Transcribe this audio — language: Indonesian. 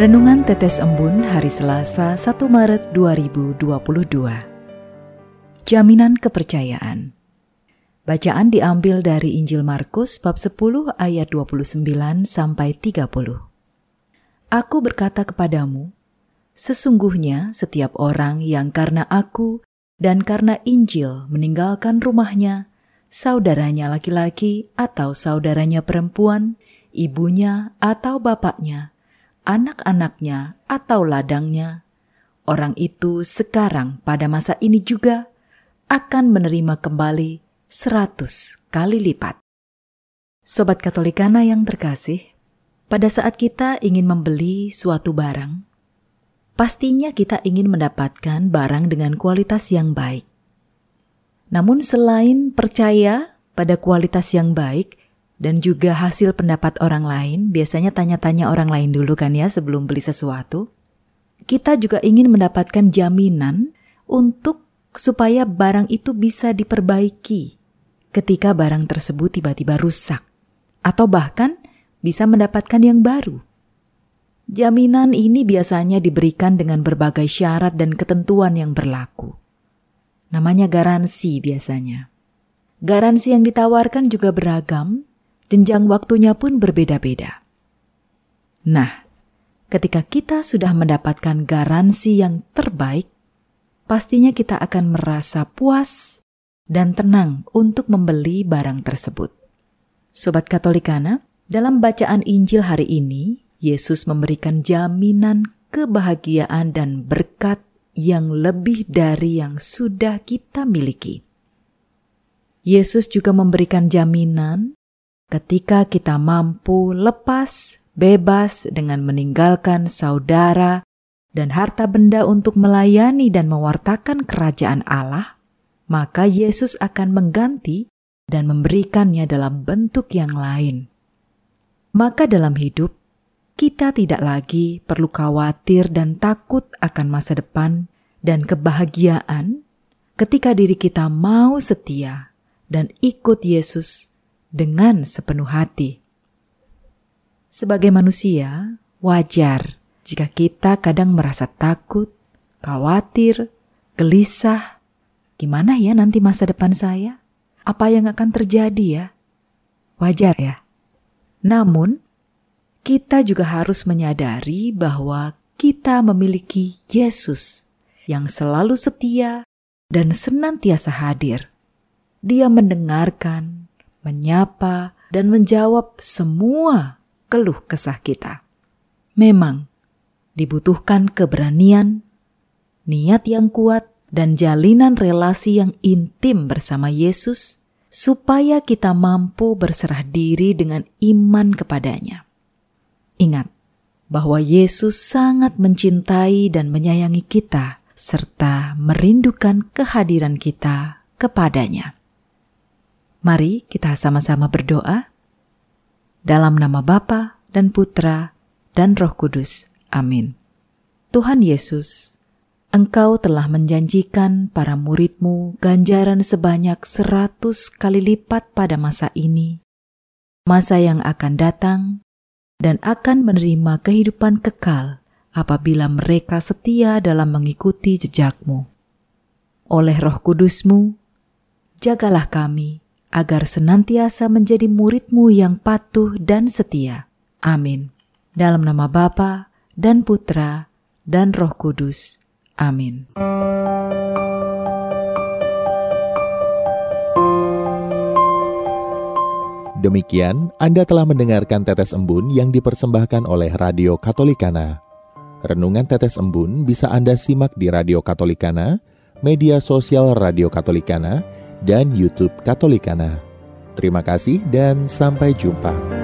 Renungan Tetes Embun hari Selasa 1 Maret 2022 Jaminan Kepercayaan. Bacaan diambil dari Injil Markus bab 10 ayat 29 sampai 30 Aku berkata kepadamu, sesungguhnya setiap orang yang karena aku dan karena Injil meninggalkan rumahnya, saudaranya laki-laki atau saudaranya perempuan, ibunya atau bapaknya, anak-anaknya atau ladangnya, orang itu sekarang pada masa ini juga akan menerima kembali seratus kali lipat. Sobat Katolikana yang terkasih, pada saat kita ingin membeli suatu barang, pastinya kita ingin mendapatkan barang dengan kualitas yang baik. Namun selain percaya pada kualitas yang baik, dan juga hasil pendapat orang lain, biasanya tanya-tanya orang lain dulu kan ya sebelum beli sesuatu. Kita juga ingin mendapatkan jaminan untuk supaya barang itu bisa diperbaiki ketika barang tersebut tiba-tiba rusak atau bahkan bisa mendapatkan yang baru. Jaminan ini biasanya diberikan dengan berbagai syarat dan ketentuan yang berlaku. Namanya garansi biasanya. Garansi yang ditawarkan juga beragam jenjang waktunya pun berbeda-beda. Nah, ketika kita sudah mendapatkan garansi yang terbaik, pastinya kita akan merasa puas dan tenang untuk membeli barang tersebut. Sobat Katolikana, dalam bacaan Injil hari ini, Yesus memberikan jaminan kebahagiaan dan berkat yang lebih dari yang sudah kita miliki. Yesus juga memberikan jaminan ketika kita mampu lepas, bebas dengan meninggalkan saudara dan harta benda untuk melayani dan mewartakan kerajaan Allah, maka Yesus akan mengganti dan memberikannya dalam bentuk yang lain. Maka dalam hidup, kita tidak lagi perlu khawatir dan takut akan masa depan dan kebahagiaan ketika diri kita mau setia dan ikut Yesus dengan sepenuh hati. Sebagai manusia, wajar jika kita kadang merasa takut, khawatir, gelisah. Gimana ya nanti masa depan saya? Apa yang akan terjadi ya? Wajar ya. Namun, kita juga harus menyadari bahwa kita memiliki Yesus yang selalu setia dan senantiasa hadir. Dia mendengarkan, menyapa, dan menjawab semua keluh kesah kita. Memang dibutuhkan keberanian, niat yang kuat, dan jalinan relasi yang intim bersama Yesus, supaya kita mampu berserah diri dengan iman kepadanya. Ingat bahwa Yesus sangat mencintai dan menyayangi kita, serta merindukan kehadiran kita kepadanya. Mari kita sama-sama berdoa. Dalam nama Bapa dan Putra dan Roh Kudus. Amin. Tuhan Yesus, Engkau telah menjanjikan para muridmu ganjaran sebanyak seratus kali lipat pada masa ini, masa yang akan datang, dan akan menerima kehidupan kekal apabila mereka setia dalam mengikuti jejakmu. Oleh roh kudusmu, jagalah kami, agar senantiasa menjadi muridmu yang patuh dan setia. Amin. Dalam nama Bapa dan Putra dan Roh Kudus. Amin. Demikian, Anda telah mendengarkan Tetes Embun yang dipersembahkan oleh Radio Katolikana. Renungan Tetes Embun bisa Anda simak di Radio Katolikana, media sosial Radio Katolikana, dan YouTube Katolikana. Terima kasih dan sampai jumpa.